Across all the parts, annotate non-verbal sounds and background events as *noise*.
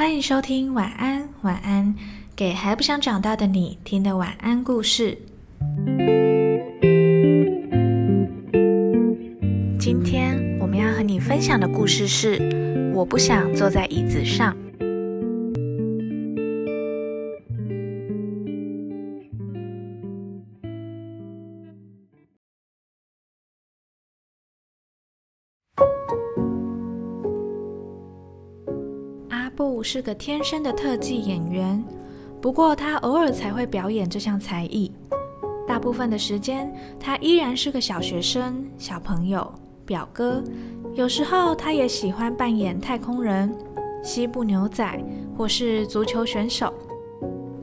欢迎收听晚安晚安，给还不想长大的你听的晚安故事。今天我们要和你分享的故事是：我不想坐在椅子上。是个天生的特技演员，不过他偶尔才会表演这项才艺。大部分的时间，他依然是个小学生、小朋友、表哥。有时候，他也喜欢扮演太空人、西部牛仔或是足球选手。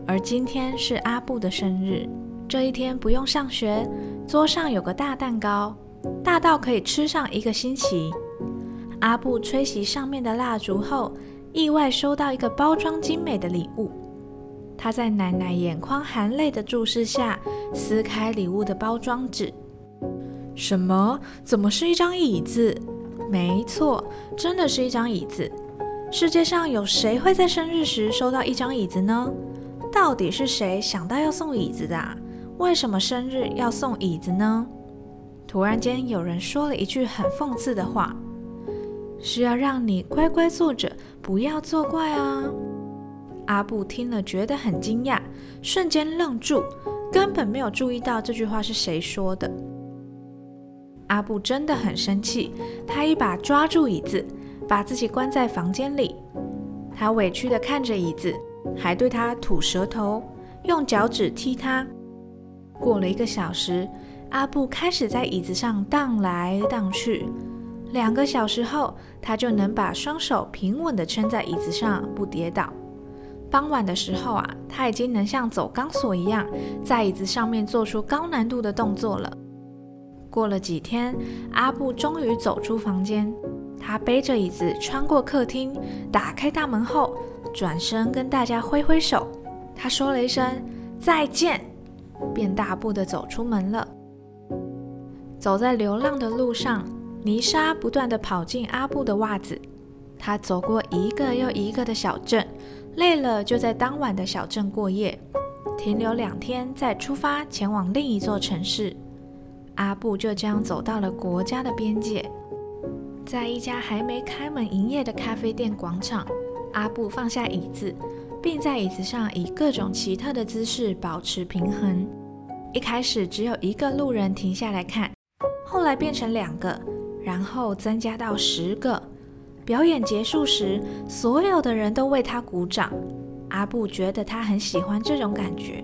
而今天是阿布的生日，这一天不用上学，桌上有个大蛋糕，大到可以吃上一个星期。阿布吹熄上面的蜡烛后。意外收到一个包装精美的礼物，他在奶奶眼眶含泪的注视下撕开礼物的包装纸。什么？怎么是一张椅子？没错，真的是一张椅子。世界上有谁会在生日时收到一张椅子呢？到底是谁想到要送椅子的？为什么生日要送椅子呢？突然间，有人说了一句很讽刺的话。是要让你乖乖坐着，不要作怪啊！阿布听了觉得很惊讶，瞬间愣住，根本没有注意到这句话是谁说的。阿布真的很生气，他一把抓住椅子，把自己关在房间里。他委屈地看着椅子，还对他吐舌头，用脚趾踢他。过了一个小时，阿布开始在椅子上荡来荡去。两个小时后，他就能把双手平稳地撑在椅子上，不跌倒。傍晚的时候啊，他已经能像走钢索一样，在椅子上面做出高难度的动作了。过了几天，阿布终于走出房间，他背着椅子穿过客厅，打开大门后，转身跟大家挥挥手。他说了一声再见，便大步地走出门了。走在流浪的路上。泥沙不断地跑进阿布的袜子，他走过一个又一个的小镇，累了就在当晚的小镇过夜，停留两天再出发前往另一座城市。阿布就这样走到了国家的边界，在一家还没开门营业的咖啡店广场，阿布放下椅子，并在椅子上以各种奇特的姿势保持平衡。一开始只有一个路人停下来看，后来变成两个。然后增加到十个。表演结束时，所有的人都为他鼓掌。阿布觉得他很喜欢这种感觉，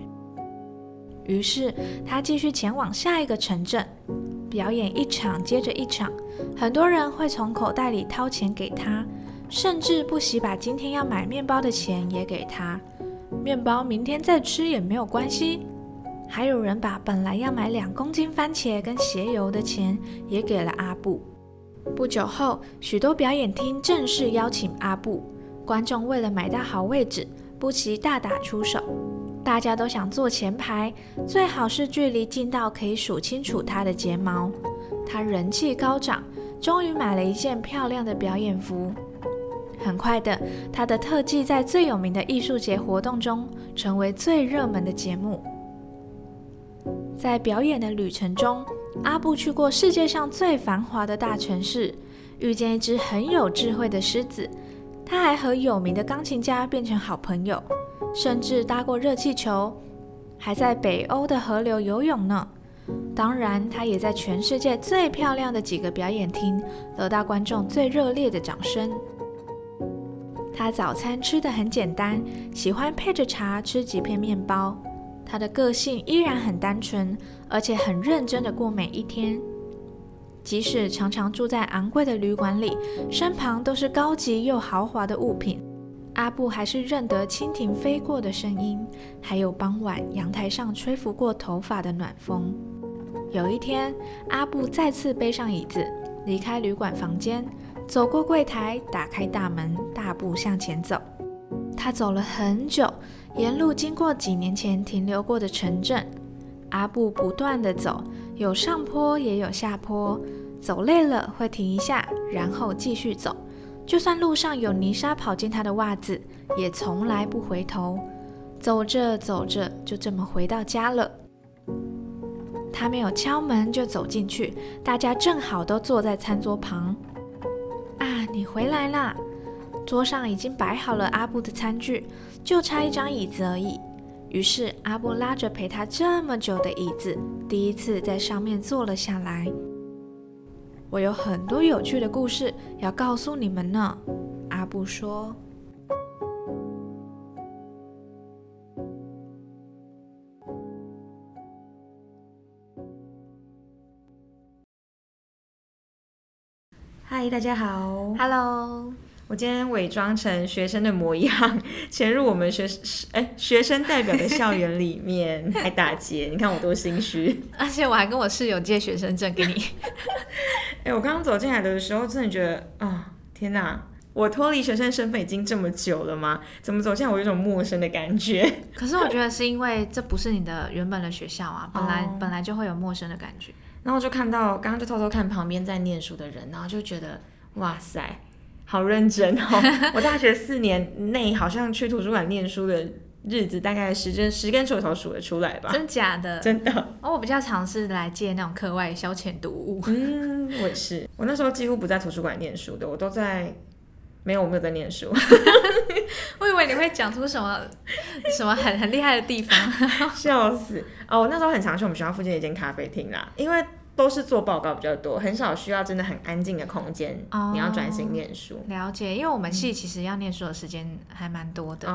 于是他继续前往下一个城镇。表演一场接着一场，很多人会从口袋里掏钱给他，甚至不惜把今天要买面包的钱也给他。面包明天再吃也没有关系。还有人把本来要买两公斤番茄跟鞋油的钱也给了阿布。不久后，许多表演厅正式邀请阿布。观众为了买到好位置，不惜大打出手。大家都想坐前排，最好是距离近到可以数清楚他的睫毛。他人气高涨，终于买了一件漂亮的表演服。很快的，他的特技在最有名的艺术节活动中成为最热门的节目。在表演的旅程中，阿布去过世界上最繁华的大城市，遇见一只很有智慧的狮子。他还和有名的钢琴家变成好朋友，甚至搭过热气球，还在北欧的河流游泳呢。当然，他也在全世界最漂亮的几个表演厅得到观众最热烈的掌声。他早餐吃的很简单，喜欢配着茶吃几片面包。他的个性依然很单纯，而且很认真的过每一天。即使常常住在昂贵的旅馆里，身旁都是高级又豪华的物品，阿布还是认得蜻蜓飞过的声音，还有傍晚阳台上吹拂过头发的暖风。有一天，阿布再次背上椅子，离开旅馆房间，走过柜台，打开大门，大步向前走。他走了很久。沿路经过几年前停留过的城镇，阿布不断地走，有上坡也有下坡，走累了会停一下，然后继续走。就算路上有泥沙跑进他的袜子，也从来不回头。走着走着，就这么回到家了。他没有敲门就走进去，大家正好都坐在餐桌旁。啊，你回来啦！桌上已经摆好了阿布的餐具，就差一张椅子而已。于是阿布拉着陪他这么久的椅子，第一次在上面坐了下来。我有很多有趣的故事要告诉你们呢，阿布说。嗨，大家好，Hello。我今天伪装成学生的模样，*laughs* 潜入我们学哎学生代表的校园里面，还打劫。你看我多心虚，*laughs* 而且我还跟我室友借学生证给你。*laughs* 哎，我刚刚走进来的时候，真的觉得啊，天哪！我脱离学生身份已经这么久了吗？怎么走进来我有种陌生的感觉？可是我觉得是因为这不是你的原本的学校啊，本来本来就会有陌生的感觉。然后就看到刚刚就偷偷看旁边在念书的人，然后就觉得哇塞。好认真哦！*laughs* 我大学四年内好像去图书馆念书的日子，大概十根十根手指头数得出来吧？真假的？真的。哦，我比较尝试来借那种课外消遣读物。嗯，我也是。我那时候几乎不在图书馆念书的，我都在没有，我没有在念书。*laughs* 我以为你会讲出什么什么很很厉害的地方，*laughs* 笑死！哦，我那时候很常去我们学校附近的一间咖啡厅啦，因为。都是做报告比较多，很少需要真的很安静的空间。你要专心念书。了解，因为我们系其实要念书的时间还蛮多的，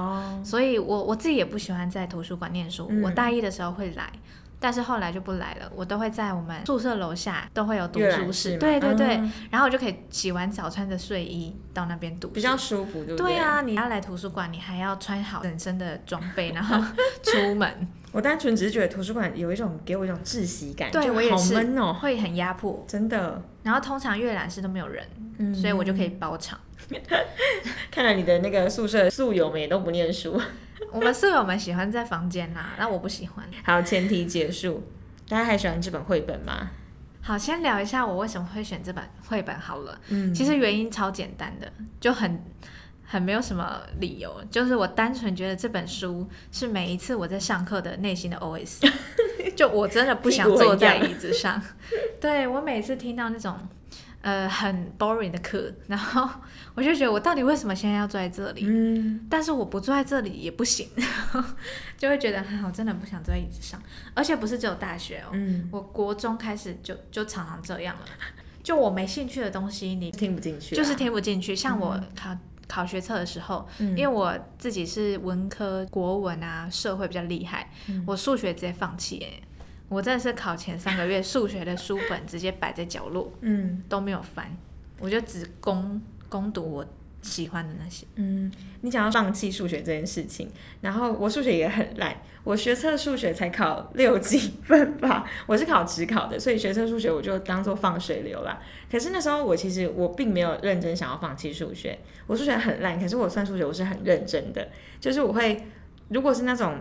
所以我我自己也不喜欢在图书馆念书。我大一的时候会来，但是后来就不来了。我都会在我们宿舍楼下都会有读书室，对对对，然后我就可以洗完澡穿着睡衣到那边读，比较舒服，对不对？对啊，你要来图书馆，你还要穿好整身的装备，然后 *laughs* 出门。*laughs* 我单纯只是觉得图书馆有一种给我一种窒息感，对我也是，好闷哦，会很压迫，真的。然后通常阅览室都没有人，所以我就可以包场。*laughs* 看来你的那个宿舍宿友们也都不念书。我们舍友们喜欢在房间啦，那我不喜欢。好，前提结束。大家还喜欢这本绘本吗？*laughs* 好，先聊一下我为什么会选这本绘本好了。嗯，其实原因超简单的，就很。很没有什么理由，就是我单纯觉得这本书是每一次我在上课的内心的 OS，*laughs* 就我真的不想坐在椅子上。*laughs* 对我每次听到那种呃很 boring 的课，然后我就觉得我到底为什么现在要坐在这里？嗯，但是我不坐在这里也不行，*laughs* 就会觉得我真的不想坐在椅子上。而且不是只有大学哦，我国中开始就就常常这样了。就我没兴趣的东西，你听不进去，就是听不进去。像我考。考学测的时候，因为我自己是文科，国文啊、社会比较厉害，我数学直接放弃哎，我真的是考前三个月数学的书本直接摆在角落，嗯，都没有翻，我就只攻攻读我。喜欢的那些，嗯，你想要放弃数学这件事情，然后我数学也很烂，我学测数学才考六几分吧，*laughs* 我是考职考的，所以学测数学我就当做放水流啦。可是那时候我其实我并没有认真想要放弃数学，我数学很烂，可是我算数学我是很认真的，就是我会如果是那种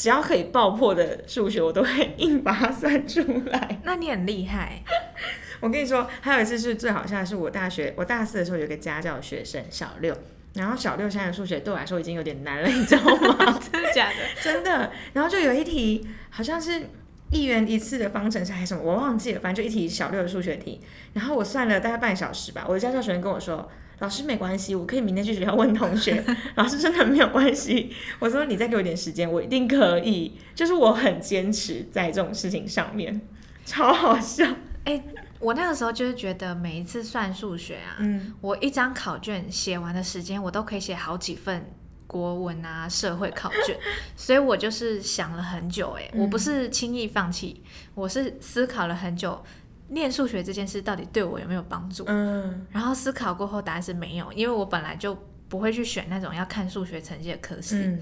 只要可以爆破的数学，我都会硬把它算出来。*laughs* 那你很厉害。*laughs* 我跟你说，还有一次是最好笑的是，我大学我大四的时候有个家教学生小六，然后小六现在的数学对我来说已经有点难了，你知道吗？*laughs* 真的假的？真的。然后就有一题好像是一元一次的方程式还是什么，我忘记了，反正就一题小六的数学题。然后我算了大概半小时吧，我的家教学生跟我说：“老师没关系，我可以明天去学校问同学。*laughs* ”老师真的没有关系。我说：“你再给我一点时间，我一定可以。*laughs* ”就是我很坚持在这种事情上面，超好笑。哎。我那个时候就是觉得每一次算数学啊，嗯我一张考卷写完的时间，我都可以写好几份国文啊、社会考卷，*laughs* 所以我就是想了很久，哎，我不是轻易放弃，我是思考了很久，念数学这件事到底对我有没有帮助？嗯，然后思考过后，答案是没有，因为我本来就不会去选那种要看数学成绩的科系。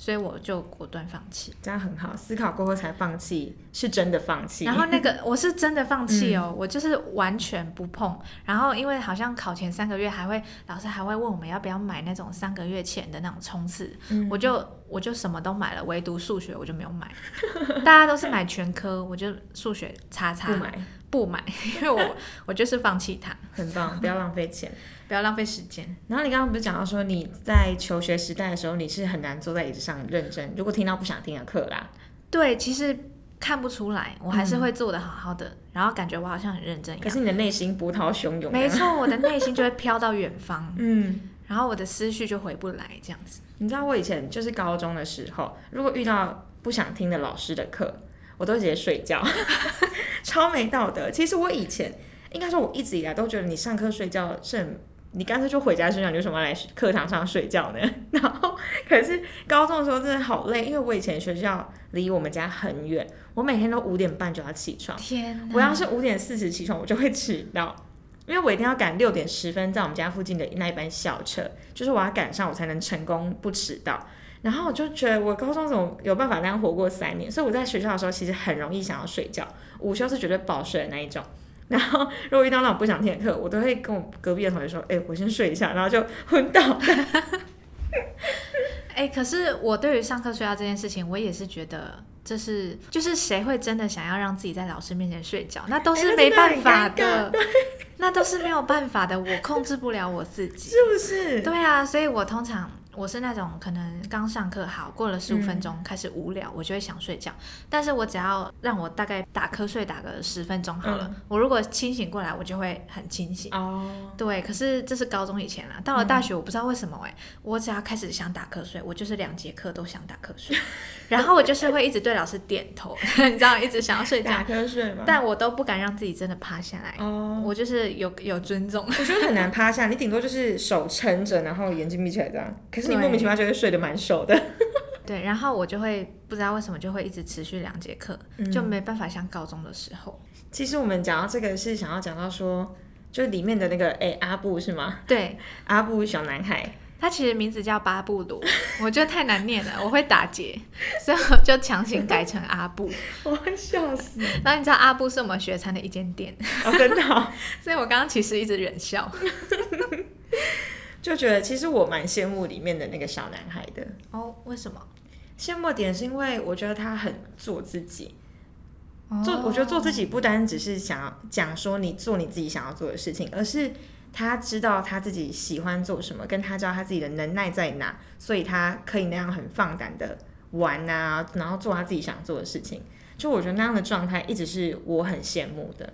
所以我就果断放弃，这样很好。思考过后才放弃，是真的放弃。然后那个我是真的放弃哦，我就是完全不碰。然后因为好像考前三个月还会，老师还会问我们要不要买那种三个月前的那种冲刺，我就我就什么都买了，唯独数学我就没有买。大家都是买全科，我就数学叉叉不买，不买，*laughs* 因为我 *laughs* 我就是放弃它，很棒，不要浪费钱。不要浪费时间。然后你刚刚不是讲到说你在求学时代的时候，你是很难坐在椅子上认真，如果听到不想听的课啦。对，其实看不出来，我还是会做的好好的，然后感觉我好像很认真一样。可是你的内心波涛汹涌。没错，我的内心就会飘到远方，*laughs* 嗯，然后我的思绪就回不来，这样子。你知道我以前就是高中的时候，如果遇到不想听的老师的课，我都直接睡觉，*laughs* 超没道德。其实我以前应该说，我一直以来都觉得你上课睡觉是很，你干脆就回家睡觉，你为什么要来课堂上睡觉呢？*laughs* 然后可是高中的时候真的好累，因为我以前学校离我们家很远，我每天都五点半就要起床。天！我要是五点四十起床，我就会迟到，因为我一定要赶六点十分在我们家附近的那一班校车，就是我要赶上，我才能成功不迟到。然后我就觉得我高中怎么有办法那样活过三年，所以我在学校的时候其实很容易想要睡觉，午休是绝对饱睡的那一种。*laughs* 然后如果遇到那种不想听的课，我都会跟我隔壁的同学说：“哎、我先睡一下。”然后就昏倒。*laughs* 哎、可是我对于上课睡觉这件事情，我也是觉得这是就是谁会真的想要让自己在老师面前睡觉？那都哎是没办法尴的，那都是没有办法的，我控制不了我自己。*laughs* 是不是？对啊，所以我通常我是那种可能刚上课好，过了十五分钟、开始无聊，我就会想睡觉。但是我只要让我大概打瞌睡打个十分钟好了，我如果清醒过来，我就会很清醒。哦，对，可是这是高中以前啦，到了大学我不知道为什么哎、我只要开始想打瞌睡，我就是两节课都想打瞌睡，*laughs* 然后我就是会一直对老师点头，*laughs* 你知道，一直想要睡觉打，瞌睡吗？但我都不敢让自己真的趴下来，哦，我就是有有尊重。我觉得很难 *laughs* 趴下，你顶多就是手撑着，然后眼睛闭起来这样。可是你莫名其妙就会睡得蛮熟的。*laughs* 对，然后我就会不知道为什么就会一直持续两节课，嗯就没办法像高中的时候。其实我们讲到这个是想要讲到说，就是里面的那个哎、阿布是吗？对，阿布小男孩，他其实名字叫巴布鲁，*laughs* 我觉得太难念了，我会打结，所以我就强行改成阿布。*laughs* 我会笑死。然后你知道阿布是我们学餐的一间店，哦，真的哦、所以我刚刚其实一直忍笑。就觉得其实我蛮羡慕里面的那个小男孩的。哦，为什么？羡慕点是因为我觉得他很做自己，做哦我觉得做自己不单只是想要讲说你做你自己想要做的事情，而是他知道他自己喜欢做什么，跟他知道他自己的能耐在哪，所以他可以那样很放胆的玩啊，然后做他自己想做的事情。就我觉得那样的状态一直是我很羡慕的。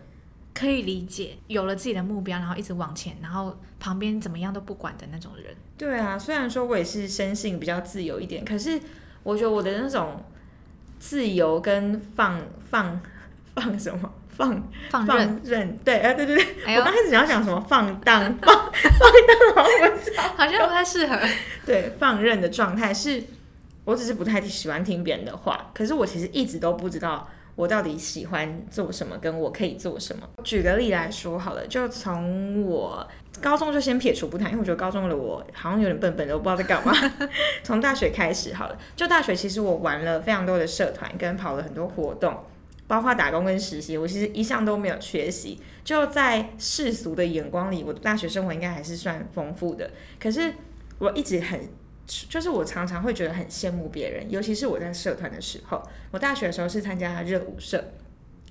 可以理解，有了自己的目标，然后一直往前，然后旁边怎么样都不管的那种人。对啊，虽然说我也是生性比较自由一点，可是我觉得我的那种自由跟放放 *laughs* 放什么？放放任，任，对，哎、对对对，哎我刚，开始想要讲什么？放荡 *laughs* 放放荡，好像不太适合。对，放任的状态是，我只是不太喜欢听别人的话，可是我其实一直都不知道我到底喜欢做什么，跟我可以做什么。举个例来说好了，就从我高中就先撇除不谈，因为我觉得高中的我好像有点笨笨的，我不知道在干嘛。*laughs* 从大学开始好了，就大学其实我玩了非常多的社团，跟跑了很多活动。包括打工跟实习，我其实一向都没有缺席。就在世俗的眼光里，我的大学生活应该还是算丰富的。可是我一直很，就是我常常会觉得很羡慕别人，尤其是我在社团的时候。我大学的时候是参加热舞社，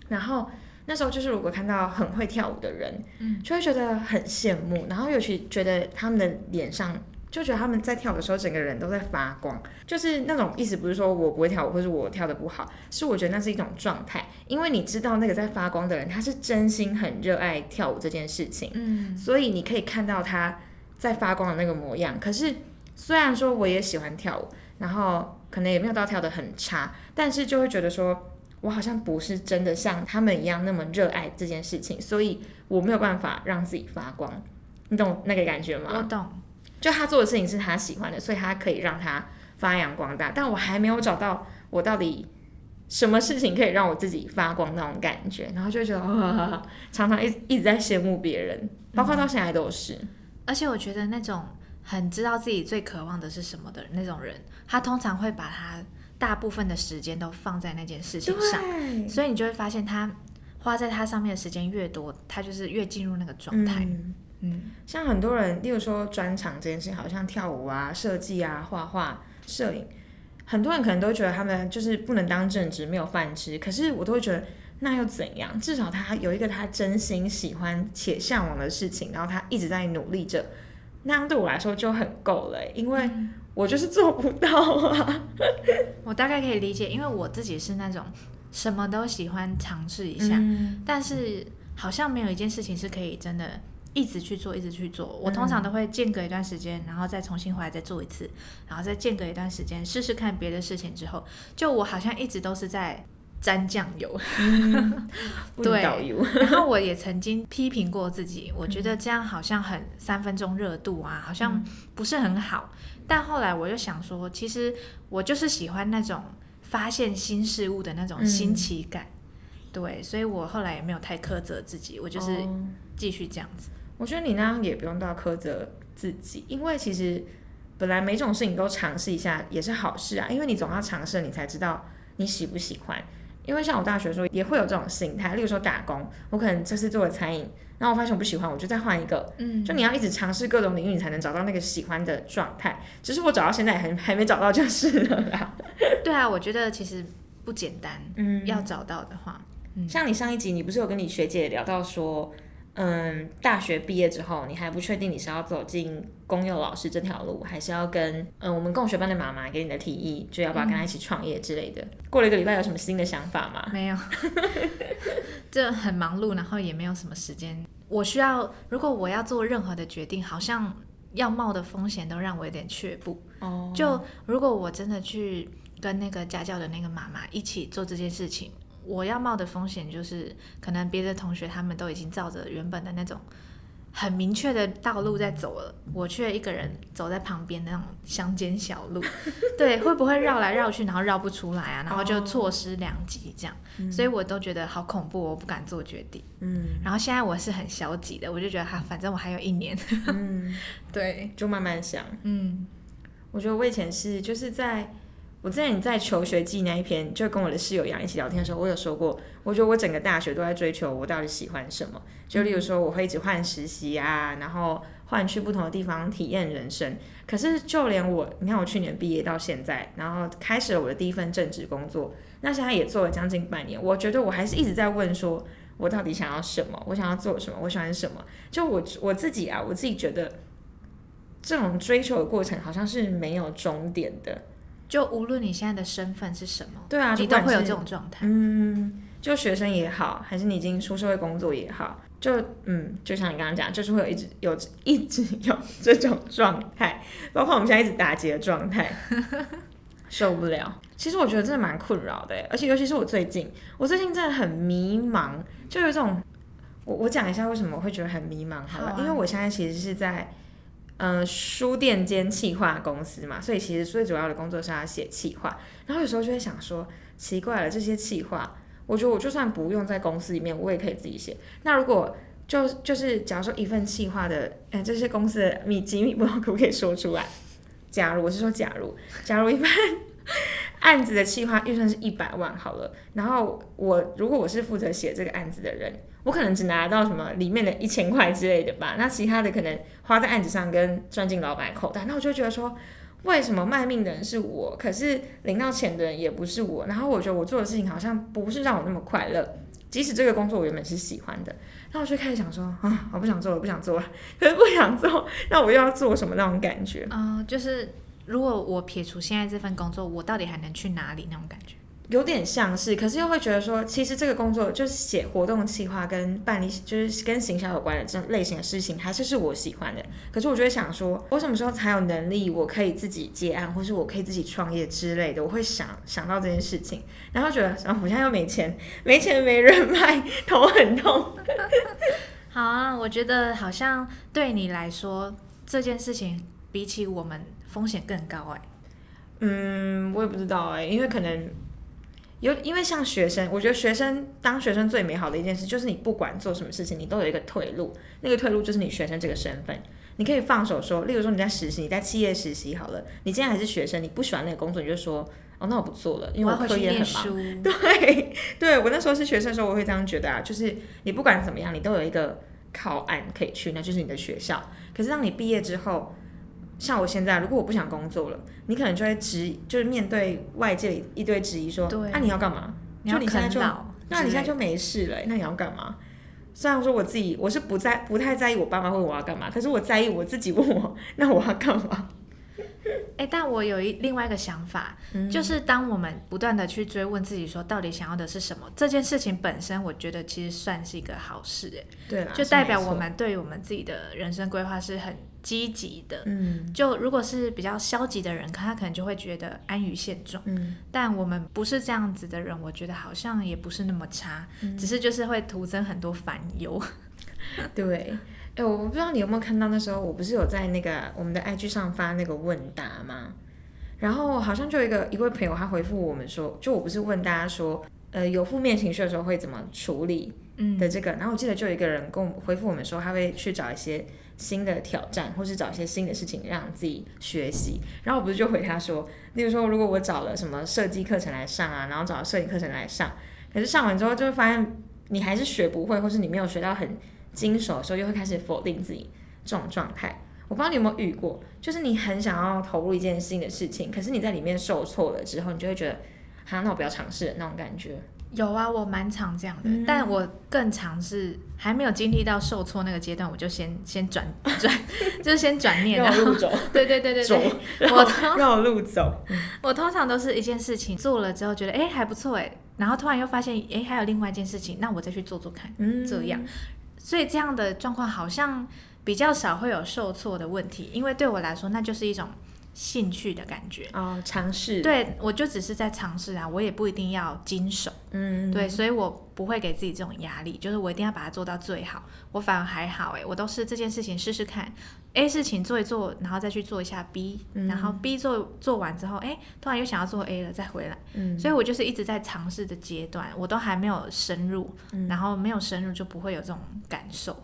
然后那时候就是如果看到很会跳舞的人，嗯，就会觉得很羡慕，然后尤其觉得他们的脸上。就觉得他们在跳的时候，整个人都在发光，就是那种意思，不是说我不会跳舞，或是我跳的不好，是我觉得那是一种状态，因为你知道那个在发光的人，他是真心很热爱跳舞这件事情，嗯，所以你可以看到他在发光的那个模样。可是虽然说我也喜欢跳舞，然后可能也没有到跳得很差，但是就会觉得说我好像不是真的像他们一样那么热爱这件事情，所以我没有办法让自己发光。你懂那个感觉吗？我懂。就他做的事情是他喜欢的，所以他可以让他发扬光大。但我还没有找到我到底什么事情可以让我自己发光那种感觉，然后就会觉得、哦、*laughs* 常常一一直在羡慕别人，包括到现在都是。而且我觉得那种很知道自己最渴望的是什么的那种人，他通常会把他大部分的时间都放在那件事情上，所以你就会发现他花在他上面的时间越多，他就是越进入那个状态。嗯嗯，像很多人，例如说专长这件事情，好像跳舞啊、设计啊、画画、摄影，很多人可能都觉得他们就是不能当正职，没有饭吃。可是我都会觉得那又怎样？至少他有一个他真心喜欢且向往的事情，然后他一直在努力着，那样对我来说就很够了。因为我就是做不到啊。*laughs* 我大概可以理解，因为我自己是那种什么都喜欢尝试一下，但是好像没有一件事情是可以真的一直去做，一直去做。我通常都会间隔一段时间，然后再重新回来再做一次，然后再间隔一段时间试试看别的事情之后，就我好像一直都是在。沾酱油，对，*laughs* 然后我也曾经批评过自己，我觉得这样好像很三分钟热度啊，好像不是很好。但后来我就想说，其实我就是喜欢那种发现新事物的那种新奇感，对，所以我后来也没有太苛责自己，我就是继续这样子。我觉得你那样也不用到苛责自己，因为其实本来每种事情都尝试一下也是好事啊，因为你总要尝试，你才知道你喜不喜欢。因为像我大学的时候也会有这种心态，例如说打工，我可能这次做了餐饮，然后我发现我不喜欢，我就再换一个。嗯，就你要一直尝试各种领域，你才能找到那个喜欢的状态。只是我找到现在还还没找到就是了啦。*laughs* 对啊，我觉得其实不简单。嗯，要找到的话，像你上一集你不是有跟你学姐聊到说？嗯，大学毕业之后，你还不确定你是要走进公幼老师这条路，还是要跟嗯我们共学班的妈妈给你的提议，就要不要跟他一起创业之类的。过了一个礼拜，有什么新的想法吗？没有，*laughs* 这很忙碌，然后也没有什么时间。我需要，如果我要做任何的决定，好像要冒的风险都让我有点却步。哦，就如果我真的去跟那个家教的那个妈妈一起做这件事情。我要冒的风险就是，可能别的同学他们都已经照着原本的那种很明确的道路在走了，我却一个人走在旁边那种乡间小路，*laughs* 对，会不会绕来绕去，然后绕不出来啊？然后就错失良机这样，所以我都觉得好恐怖，我不敢做决定。嗯，然后现在我是很消极的，我就觉得哈，反正我还有一年，嗯，*laughs* 对，就慢慢想。嗯，我觉得我以前是就是在。我之前在求学记那一篇，就跟我的室友一样一起聊天的时候，我有说过，我觉得我整个大学都在追求我到底喜欢什么。就例如说，我会一直换实习啊，然后换去不同的地方体验人生。可是就连我，你看我去年毕业到现在，然后开始了我的第一份正职工作，那现在也做了将近半年，我觉得我还是一直在问说，我到底想要什么？我想要做什么？我喜欢什么？就我我自己啊，我自己觉得这种追求的过程好像是没有终点的。就无论你现在的身份是什么，对啊，你都会有这种状态。嗯，就学生也好，还是你已经出社会工作也好，就嗯，就像你刚刚讲，就是会有一直有一直有这种状态，包括我们现在一直打结的状态，*laughs* 受不了。其实我觉得真的蛮困扰的，而且尤其是我最近，我最近真的很迷茫，就有一种，我我讲一下为什么我会觉得很迷茫好了，因为我现在其实是在。嗯，书店兼企划公司嘛，所以其实最主要的工作是要写企划。然后有时候就会想说，奇怪了，这些企划，我觉得我就算不用在公司里面，我也可以自己写。那如果就就是假如说一份企划的，哎，这些公司的秘机密，不知道可不可以说出来？假如我是说，假如假如一份案子的计划预算是一百万好了，然后我如果我是负责写这个案子的人。我可能只拿到什么里面的一千块之类的吧，那其他的可能花在案子上跟赚进老板口袋，那我就觉得说，为什么卖命的人是我，可是领到钱的人也不是我？然后我觉得我做的事情好像不是让我那么快乐，即使这个工作我原本是喜欢的，那我就开始想说啊，我不想做了，不想做了，可是不想做，那我又要做什么那种感觉？啊，就是如果我撇除现在这份工作，我到底还能去哪里那种感觉？有点像是，可是又会觉得说，其实这个工作就是写活动计划跟办理，就是跟行销有关的这种类型的事情，还是是我喜欢的。可是我就会想说，我什么时候才有能力，我可以自己接案，或是我可以自己创业之类的？我会想想到这件事情，然后觉得，然后我现在又没钱，没钱没人脉，头很痛。*laughs* 好啊，我觉得好像对你来说这件事情比起我们风险更高哎。嗯，我也不知道哎，因为可能。有，因为像学生，我觉得学生当学生最美好的一件事，就是你不管做什么事情，你都有一个退路。那个退路就是你学生这个身份，你可以放手说，例如说你在实习，你在企业实习好了，你今天还是学生，你不喜欢那个工作，你就说，哦，那我不做了，因为我课业很忙。*laughs* 对，对我那时候是学生的时候，我会这样觉得啊，就是你不管怎么样，你都有一个靠岸可以去，那就是你的学校。可是当你毕业之后，像我现在，如果我不想工作了，你可能就会质，就是面对外界一堆质疑，说，啊，你要干嘛？就你现在就，那你现在就没事了，那你要干嘛？虽然说我自己我是不在不太在意我爸妈问我要干嘛，可是我在意我自己问我，那我要干嘛？*laughs* 哎，但我有一另外一个想法，就是当我们不断的去追问自己说到底想要的是什么，这件事情本身，我觉得其实算是一个好事，哎，对就代表我们对于我们自己的人生规划是很积极的。嗯，就如果是比较消极的人，他可能就会觉得安于现状。嗯，但我们不是这样子的人，我觉得好像也不是那么差，只是就是会徒增很多烦忧。*laughs* 对。哎，我不知道你有没有看到那时候，我不是有在那个我们的 IG 上发那个问答吗？然后好像就有一个一位朋友他回复我们说，就我不是问大家说，呃，有负面情绪的时候会怎么处理的这个，然后我记得就有一个人跟我回复我们说，他会去找一些新的挑战，或是找一些新的事情让自己学习。然后我不是就回他说，例如说如果我找了什么设计课程来上啊，然后找了摄影课程来上，可是上完之后就会发现你还是学不会，或是你没有学到很。精手的时候，又会开始否定自己这种状态。我不知道你有没有遇过，就是你很想要投入一件新的事情，可是你在里面受挫了之后，你就会觉得，好，那我不要尝试那种感觉。有啊，我蛮常这样的，但我更常是还没有经历到受挫那个阶段，我就先先转 *laughs* 转，就是先转念，绕路走。对对对对对，我绕 *laughs* 路走。我通常都是一件事情做了之后，觉得哎还不错哎，然后突然又发现哎还有另外一件事情，那我再去做做看，这样。所以这样的状况好像比较少会有受挫的问题，因为对我来说那就是一种兴趣的感觉哦，尝试。对，我就只是在尝试啊，我也不一定要经手，嗯，对，所以我不会给自己这种压力，就是我一定要把它做到最好。我反而还好，哎，我都是这件事情试试看，A 事情做一做，然后再去做一下 B，然后 B 做做完之后，哎，突然又想要做 A 了，再回来，嗯，所以我就是一直在尝试的阶段，我都还没有深入，然后没有深入就不会有这种感受。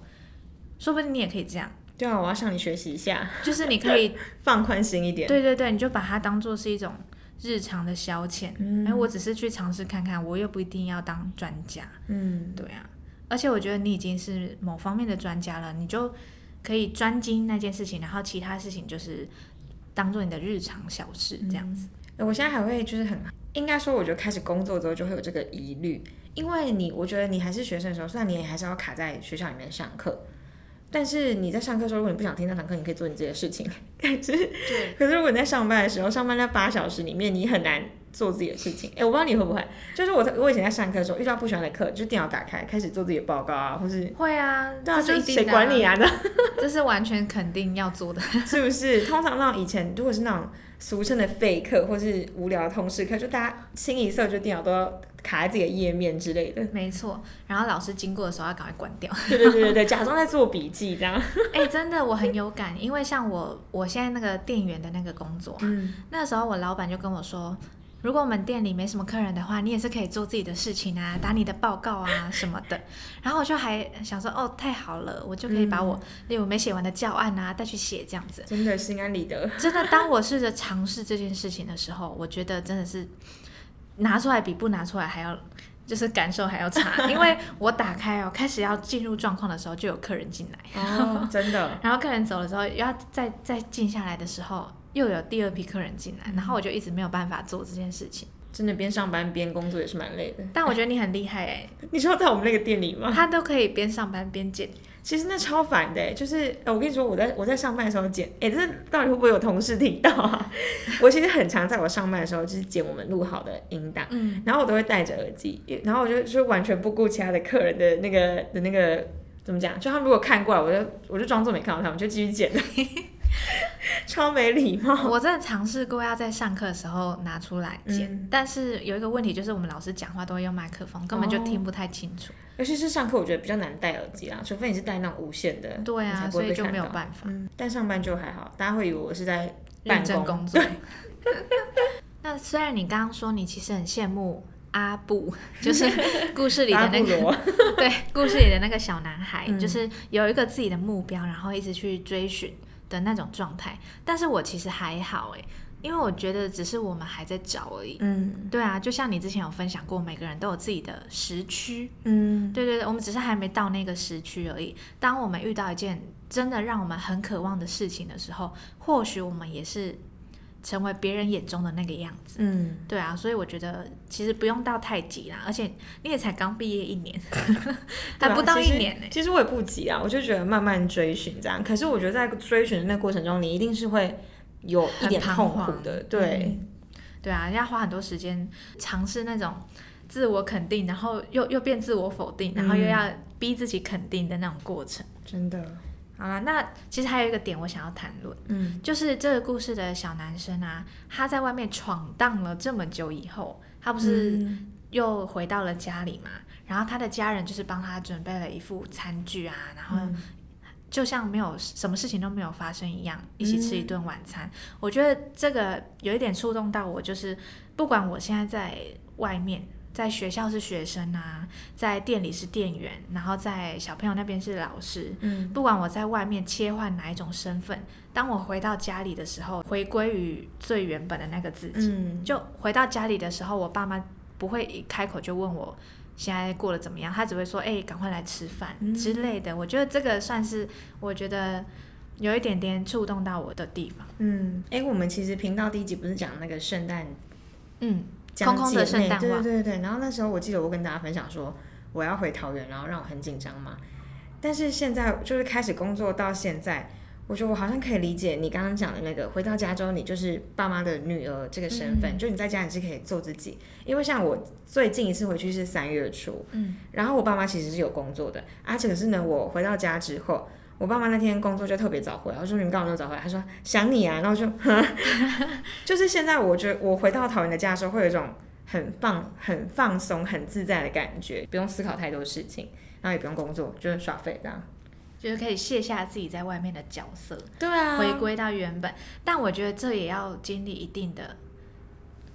说不定你也可以这样。对啊，我要向你学习一下。就是你可以 *laughs* 放宽心一点。对对对，你就把它当做是一种日常的消遣。嗯。哎，我只是去尝试看看，我又不一定要当专家。嗯。对啊，而且我觉得你已经是某方面的专家了，你就可以专精那件事情，然后其他事情就是当做你的日常小事这样子。我现在还会就是很应该说，我觉得开始工作之后就会有这个疑虑，因为你我觉得你还是学生的时候，虽然你也还是要卡在学校里面上课。但是你在上课的时候，如果你不想听那堂课，你可以做你自己的事情。*laughs* 可是，可是如果你在上班的时候，上班那八小时里面，你很难做自己的事情。哎，我不知道你会不会，就是我我以前在上课的时候，遇到不喜欢的课，就电脑打开，开始做自己的报告啊，或是会啊，对啊，就是谁管你啊？那 *laughs* 这是完全肯定要做的，*laughs* 是不是？通常那种以前如果是那种俗称的废课，或是无聊的通识课，就大家清一色就电脑都要。卡在自己的页面之类的，没错。然后老师经过的时候要赶快关掉。对对对对对，*laughs* 假装在做笔记这样。哎，真的我很有感，因为像我我现在那个店员的那个工作，嗯，那时候我老板就跟我说，如果我们店里没什么客人的话，你也是可以做自己的事情啊，打你的报告啊什么的。*laughs* 然后我就还想说，哦，太好了，我就可以把我例如没写完的教案啊带去写这样子。真的心安理得。真的，当我试着尝试这件事情的时候，我觉得真的是。拿出来比不拿出来还要，就是感受还要差，*laughs* 因为我打开哦，开始要进入状况的时候，就有客人进来，哦，真的。*laughs* 然后客人走了之后，要再再静下来的时候，又有第二批客人进来，然后我就一直没有办法做这件事情。真的边上班边工作也是蛮累的。但我觉得你很厉害哎，*laughs* 你说在我们那个店里吗？他都可以边上班边剪。其实那超烦的，就是我跟你说，我在我在上班的时候剪，哎，这到底会不会有同事听到啊？*laughs* 我其实很常在我上班的时候就是剪我们录好的音档，嗯，然后我都会戴着耳机，然后我就就完全不顾其他的客人的那个的那个怎么讲，就他们如果看过来，我就我就装作没看到他们，就继续剪。*laughs* *laughs* 超没礼貌！我真的尝试过要在上课的时候拿出来剪，但是有一个问题就是我们老师讲话都会用麦克风，根本就听不太清楚。尤其是上课，我觉得比较难戴耳机啊，除非你是戴那种无线的，对啊，所以就没有办法。但上班就还好，大家会以为我是在认真工作。*laughs* 那虽然你刚刚说你其实很羡慕阿布，*laughs* 就是故事里的那个，对，故事里的那个小男孩，就是有一个自己的目标，然后一直去追寻。的那种状态，但是我其实还好哎，因为我觉得只是我们还在找而已。嗯，对啊，就像你之前有分享过，每个人都有自己的时区。嗯，对对对，我们只是还没到那个时区而已。当我们遇到一件真的让我们很渴望的事情的时候，或许我们也是成为别人眼中的那个样子。嗯，对啊，所以我觉得其实不用到太急啦，而且你也才刚毕业一年，*laughs* 还不到一年呢、啊其实。我也不急啊，我就觉得慢慢追寻这样。可是我觉得在追寻的那个过程中，你一定是会有一点痛苦的，对。嗯对啊，要花很多时间尝试那种自我肯定，然后又又变自我否定，然后又嗯要逼自己肯定的那种过程。真的，好了，那其实还有一个点我想要谈论，嗯就是这个故事的小男生啊，他在外面闯荡了这么久以后，他不是嗯又回到了家里嘛？然后他的家人就是帮他准备了一副餐具啊，然后嗯就像没有什么事情都没有发生一样，一起吃一嗯顿晚餐。我觉得这个有一点触动到我，就是不管我现在在外面，在学校是学生啊，在店里是店员，然后在小朋友那边是老师，嗯不管我在外面切换哪一种身份，当我回到家里的时候，回归于最原本的那个自己。嗯，就回到家里的时候，我爸妈不会一开口就问我现在过得怎么样，他只会说：“哎、赶快来吃饭、嗯之类的。”我觉得这个算是我觉得有一点点触动到我的地方。嗯，哎，我们其实频道第一集不是讲那个圣诞嗯，讲空空的圣诞袜对对对。然后那时候我记得我跟大家分享说我要回桃园，然后让我很紧张嘛。但是现在就是开始工作到现在，我觉得我好像可以理解你刚刚讲的那个，回到加州你就是爸妈的女儿这个身份，嗯就你在家你是可以做自己。因为像我最近一次回去是三月初，嗯，然后我爸妈其实是有工作的，而且可是呢，我回到家之后。我爸妈那天工作就特别早回来，我说你们干嘛那么早回来？他说想你啊，然后就，*laughs* 就是现在我觉得我回到桃园的家的时候，会有一种很放、很放松、很自在的感觉，不用思考太多事情，然后也不用工作，就是耍废这样。就是可以卸下自己在外面的角色，对啊回归到原本。但我觉得这也要经历一定的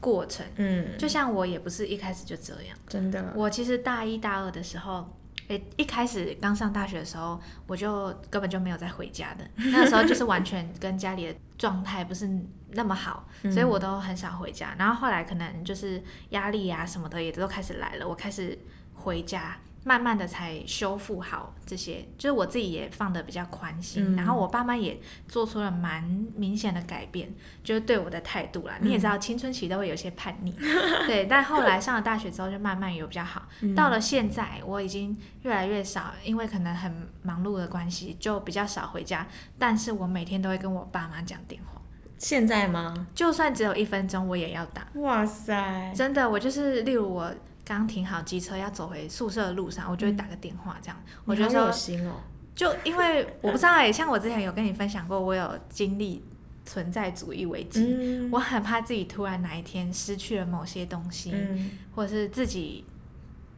过程。嗯，就像我也不是一开始就这样，真的，我其实大一大二的时候。诶，一开始刚上大学的时候，我就根本就没有再回家的。那时候就是完全跟家里的状态不是那么好，*laughs* 所以我都很少回家。然后后来可能就是压力啊什么的也都开始来了，我开始回家，慢慢的才修复好这些。就是我自己也放的比较宽心，嗯然后我爸妈也做出了蛮明显的改变，就是对我的态度啦。你也知道，青春期都会有些叛逆，*laughs* 对。但后来上了大学之后，就慢慢有比较好。到了现在，我已经越来越少，因为可能很忙碌的关系，就比较少回家。但是我每天都会跟我爸妈讲电话，现在吗？就算只有一分钟，我也要打。哇塞，真的，我就是例如我刚停好机车要走回宿舍的路上，我就会打个电话这样。我觉得好有说，心哦。就因为我不知道哎、像我之前有跟你分享过，我有经历存在主义危机。嗯我很怕自己突然哪一天失去了某些东西，嗯或者是自己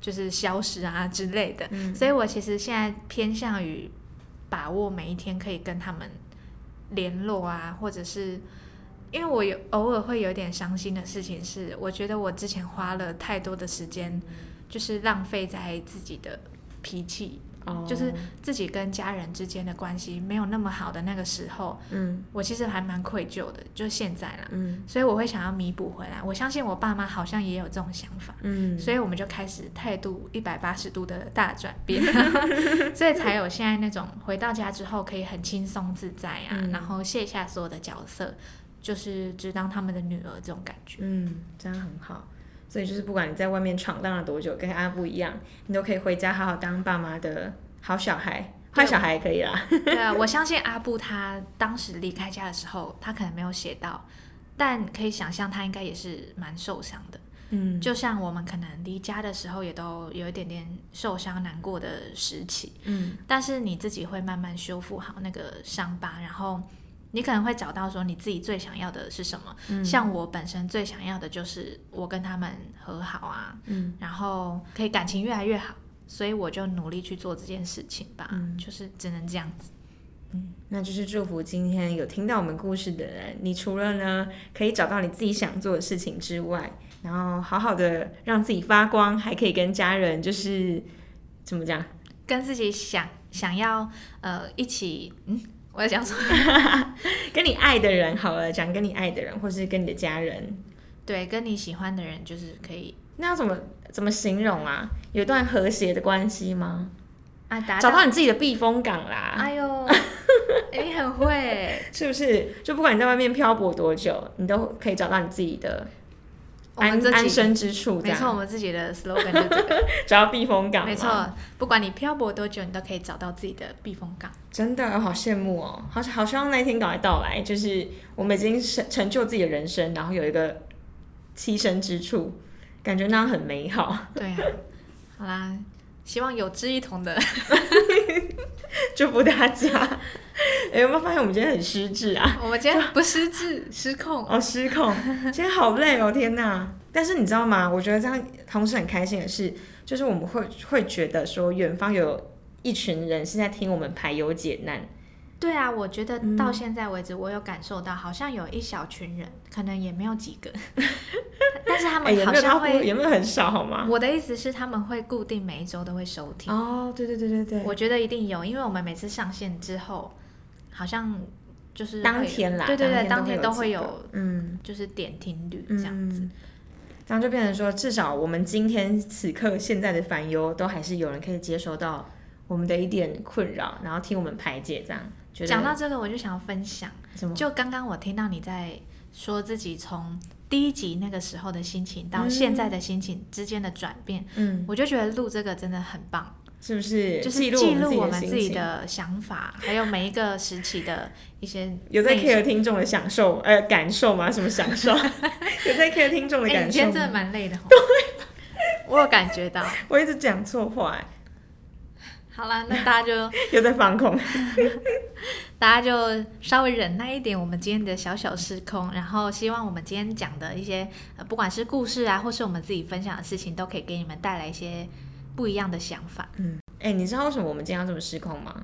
就是消失啊之类的，嗯所以我其实现在偏向于把握每一天可以跟他们联络啊，或者是因为我有偶尔会有点伤心的事情是，我觉得我之前花了太多的时间，就是浪费在自己的脾气，哦。就是自己跟家人之间的关系没有那么好的那个时候，嗯。我其实还蛮愧疚的，就现在啦。嗯。所以我会想要弥补回来。我相信我爸妈好像也有这种想法，嗯，所以我们就开始态度一百八十度的大转变，*laughs* 所以才有现在那种回到家之后可以很轻松自在啊，嗯。然后卸下所有的角色，就是只当他们的女儿这种感觉。嗯，这样很好。所以就是不管你在外面闯荡了多久，跟阿布一样，你都可以回家好好当爸妈的好小孩，坏小孩也可以啦。对啊，我相信阿布他当时离开家的时候，他可能没有写到，但可以想象他应该也是蛮受伤的。嗯就像我们可能离家的时候，也都有一点点受伤、难过的时期。嗯但是你自己会慢慢修复好那个伤疤，然后你可能会找到说你自己最想要的是什么。嗯像我本身最想要的就是我跟他们和好啊，嗯然后可以感情越来越好，所以我就努力去做这件事情吧，嗯就是只能这样子。那就是祝福今天有听到我们故事的人，你除了呢可以找到你自己想做的事情之外，然后好好的让自己发光，还可以跟家人就是怎么讲？跟自己想想要呃一起，嗯，我在讲什么？*laughs* 跟你爱的人好了，讲跟你爱的人，或是跟你的家人，对，跟你喜欢的人就是可以那要怎么怎么形容啊？有一段和谐的关系吗？啊，达找到你自己的避风港啦。哎呦，*laughs* 哎、你很会，是不是？就不管你在外面漂泊多久，你都可以找到你自己的安安身之处，这没错，我样们自己的 slogan 就是这个，*laughs* 找到避风港。没，错，不管你漂泊多久，你都可以找到自己的避风港。真的好羡慕哦，好好希望那一天赶快到来，就是我们已经成成就自己的人生，然后有一个栖身之处，感觉那样很美好。对啊，好啦，希望有志一同的，*laughs* 祝福大家。*laughs* 哎、有没有发现我们今天很失智啊？我们今天不失智，失控。哦，失控，今天好累哦，天哪！但是你知道吗？我觉得这样同时很开心的是，就是我们会会觉得说，远方有一群人是在听我们排忧解难。对啊，我觉得嗯到现在为止，我有感受到，好像有一小群人，可能也没有几个，*laughs* 但是他们好像会。也没有很少好吗？我的意思是，他们会固定每一周都会收听。哦，对对对对对，我觉得一定有，因为我们每次上线之后，好像就是当天啦，对对对，当天都会有，嗯，就是点听率这样子。嗯这样就变成说，至少我们今天此刻现在的烦忧，都还是有人可以接收到我们的一点困扰，然后听我们排解，这样讲到这个，我就想要分享？就刚刚我听到你在说自己从第一集那个时候的心情到现在的心情之间的转变，嗯，我就觉得录这个真的很棒，是不是？就是记记录录我们自己的想法，还有每一个时期的一些 *laughs* 有在 care 听众的享受，呃，感受吗？什么享受？*laughs* 有在 care 听众的哎、感受你今天真的吗？蛮累的对，*laughs* 我有感觉到。我一直讲错话，哎好啦，那大家就又在放空。大家就稍微忍耐一点，我们今天的小小失控，然后希望我们今天讲的一些，呃，不管是故事啊，或是我们自己分享的事情，都可以给你们带来一些不一样的想法。嗯哎、你知道为什么我们今天要这么失控吗？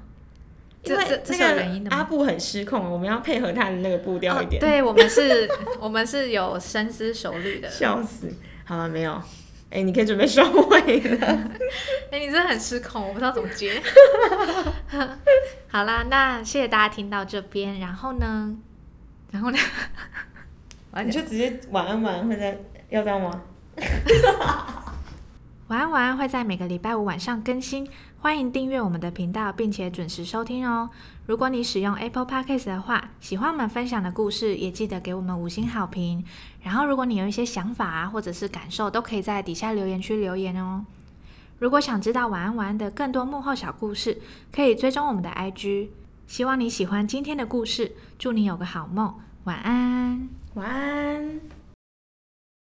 这因为这这个原因的阿布很失控，我们要配合他的那个步调一点。哦，对我们是，我们是有深思熟虑的。*laughs* 笑死！好了，没有。哎、你可以准备收尾了。*laughs* 哎、你真的很失控，我不知道怎么接。*laughs* 好啦，那谢谢大家听到这边，然后呢，然后呢，我要讲你就直接晚安晚安会在要这样吗？晚安晚安会在每个礼拜五晚上更新，欢迎订阅我们的频道，并且准时收听哦。如果你使用 Apple Podcast 的话，喜欢我们分享的故事，也记得给我们五星好评。然后，如果你有一些想法啊，或者是感受，都可以在底下留言区留言哦。如果想知道晚安晚安的更多幕后小故事，可以追踪我们的 IG。希望你喜欢今天的故事，祝你有个好梦，晚安。晚安。